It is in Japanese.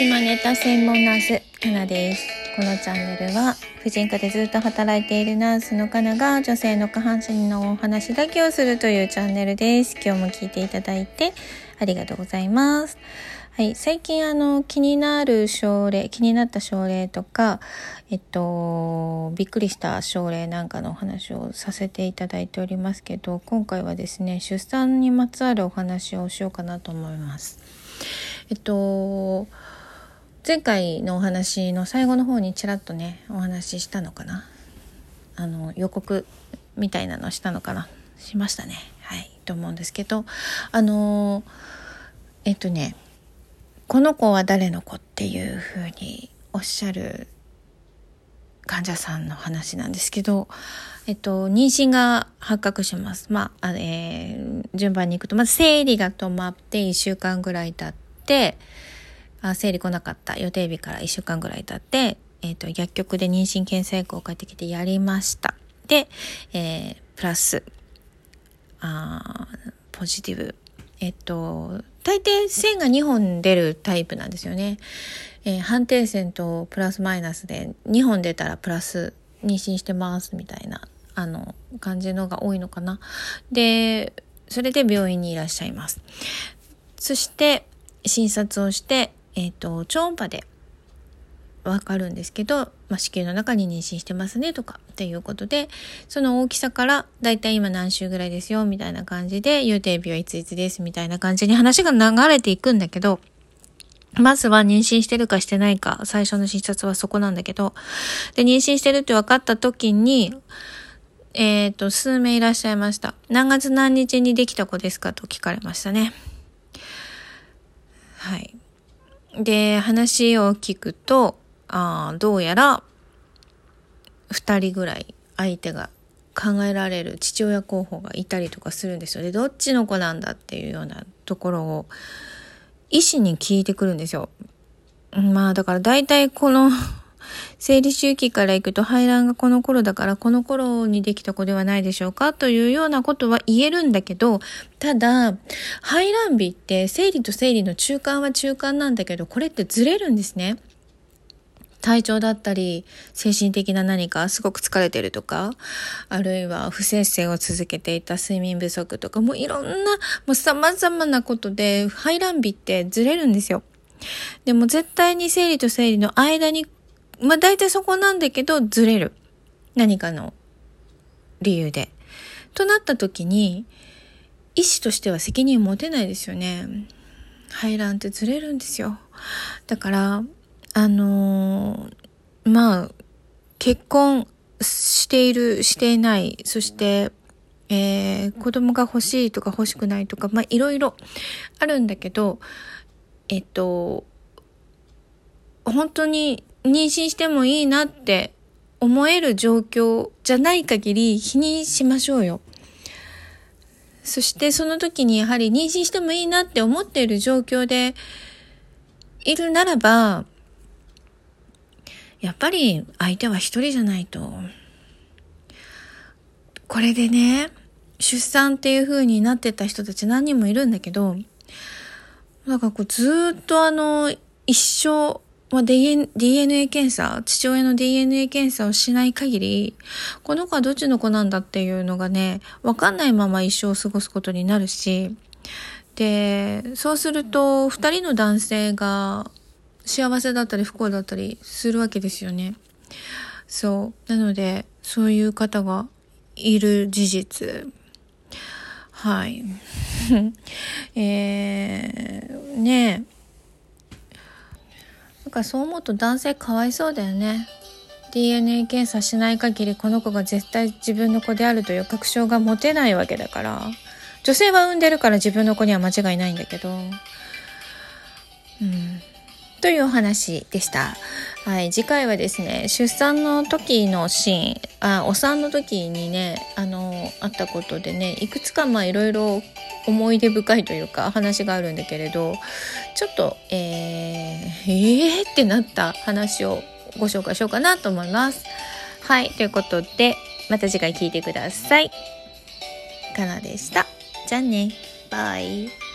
島ネタ専門ナースかなです。このチャンネルは婦人科でずっと働いているナースのかなが女性の下半身のお話だけをするというチャンネルです。今日も聞いていただいてありがとうございます。はい、最近あの気になる症例気になった症例とかえっとびっくりした症例なんかのお話をさせていただいておりますけど今回はですね出産にまつわるお話をしようかなと思います。えっと前回のお話の最後の方にちらっとねお話ししたのかな？あの予告みたいなのしたのかな？しましたね。はいと思うんですけどあのえっとねこの子は誰の子っていうふうにおっしゃる患者さんの話なんですけど、えっと、妊娠が発覚します。まあ、えー、順番に行くと、まず生理が止まって1週間ぐらい経って、あ生理来なかった予定日から1週間ぐらい経って、えっ、と、薬局で妊娠検査薬を買ってきてやりました。で、えー、プラス、あポジティブ。えっと、大抵線が2本出るタイプなんですよね。えー、判定線とプラスマイナスで2本出たらプラス妊娠してますみたいな、あの、感じのが多いのかな。で、それで病院にいらっしゃいます。そして、診察をして、えっ、と、超音波でわかるんですけど、まあ、子宮の中に妊娠してますねとかっていうことで、その大きさからだいたい今何週ぐらいですよみたいな感じで、予定日はいついつですみたいな感じに話が流れていくんだけど、まずは妊娠してるかしてないか、最初の診察はそこなんだけど、で、妊娠してるって分かった時に、えっ、ー、と、数名いらっしゃいました。何月何日にできた子ですかと聞かれましたね。はい。で、話を聞くと、あどうやら、二人ぐらい相手が考えられる父親候補がいたりとかするんですよ。で、どっちの子なんだっていうようなところを、医師に聞いてくるんですよ。まあ、だから大体この 生理周期から行くと排卵がこの頃だからこの頃にできた子ではないでしょうかというようなことは言えるんだけど、ただ、排卵日って生理と生理の中間は中間なんだけど、これってずれるんですね。体調だったり、精神的な何かすごく疲れてるとか、あるいは不摂生を続けていた睡眠不足とか、もういろんな、もう様々なことで排卵日ってずれるんですよ。でも絶対に生理と生理の間にまあ大体そこなんだけど、ずれる。何かの理由で。となった時に、医師としては責任持てないですよね。排卵ってずれるんですよ。だから、あのー、まあ、結婚している、していない、そして、えー、子供が欲しいとか欲しくないとか、まあ、いろいろあるんだけど、えっと、本当に妊娠してもいいなって思える状況じゃない限り否認しましょうよ。そしてその時にやはり妊娠してもいいなって思っている状況でいるならば、やっぱり相手は一人じゃないと。これでね、出産っていう風になってた人たち何人もいるんだけど、なんかこうずっとあの、一生まあ、DNA 検査、父親の DNA 検査をしない限り、この子はどっちの子なんだっていうのがね、わかんないまま一生を過ごすことになるし、で、そうすると、二人の男性が幸せだったり不幸だったりするわけですよね。そう。なので、そういう方がいる事実。はい。えー、ねえ。なんかそう思うと男性かわいそうだよね DNA 検査しない限りこの子が絶対自分の子であるという確証が持てないわけだから女性は産んでるから自分の子には間違いないんだけどうんというお話でした。はい、次回はですね、出産の時のシーン、あ、お産の時にね、あの、あったことでね、いくつかまあいろいろ思い出深いというか話があるんだけれど、ちょっと、えー、えーってなった話をご紹介しようかなと思います。はい、ということで、また次回聞いてください。かなでした。じゃあね。バイ。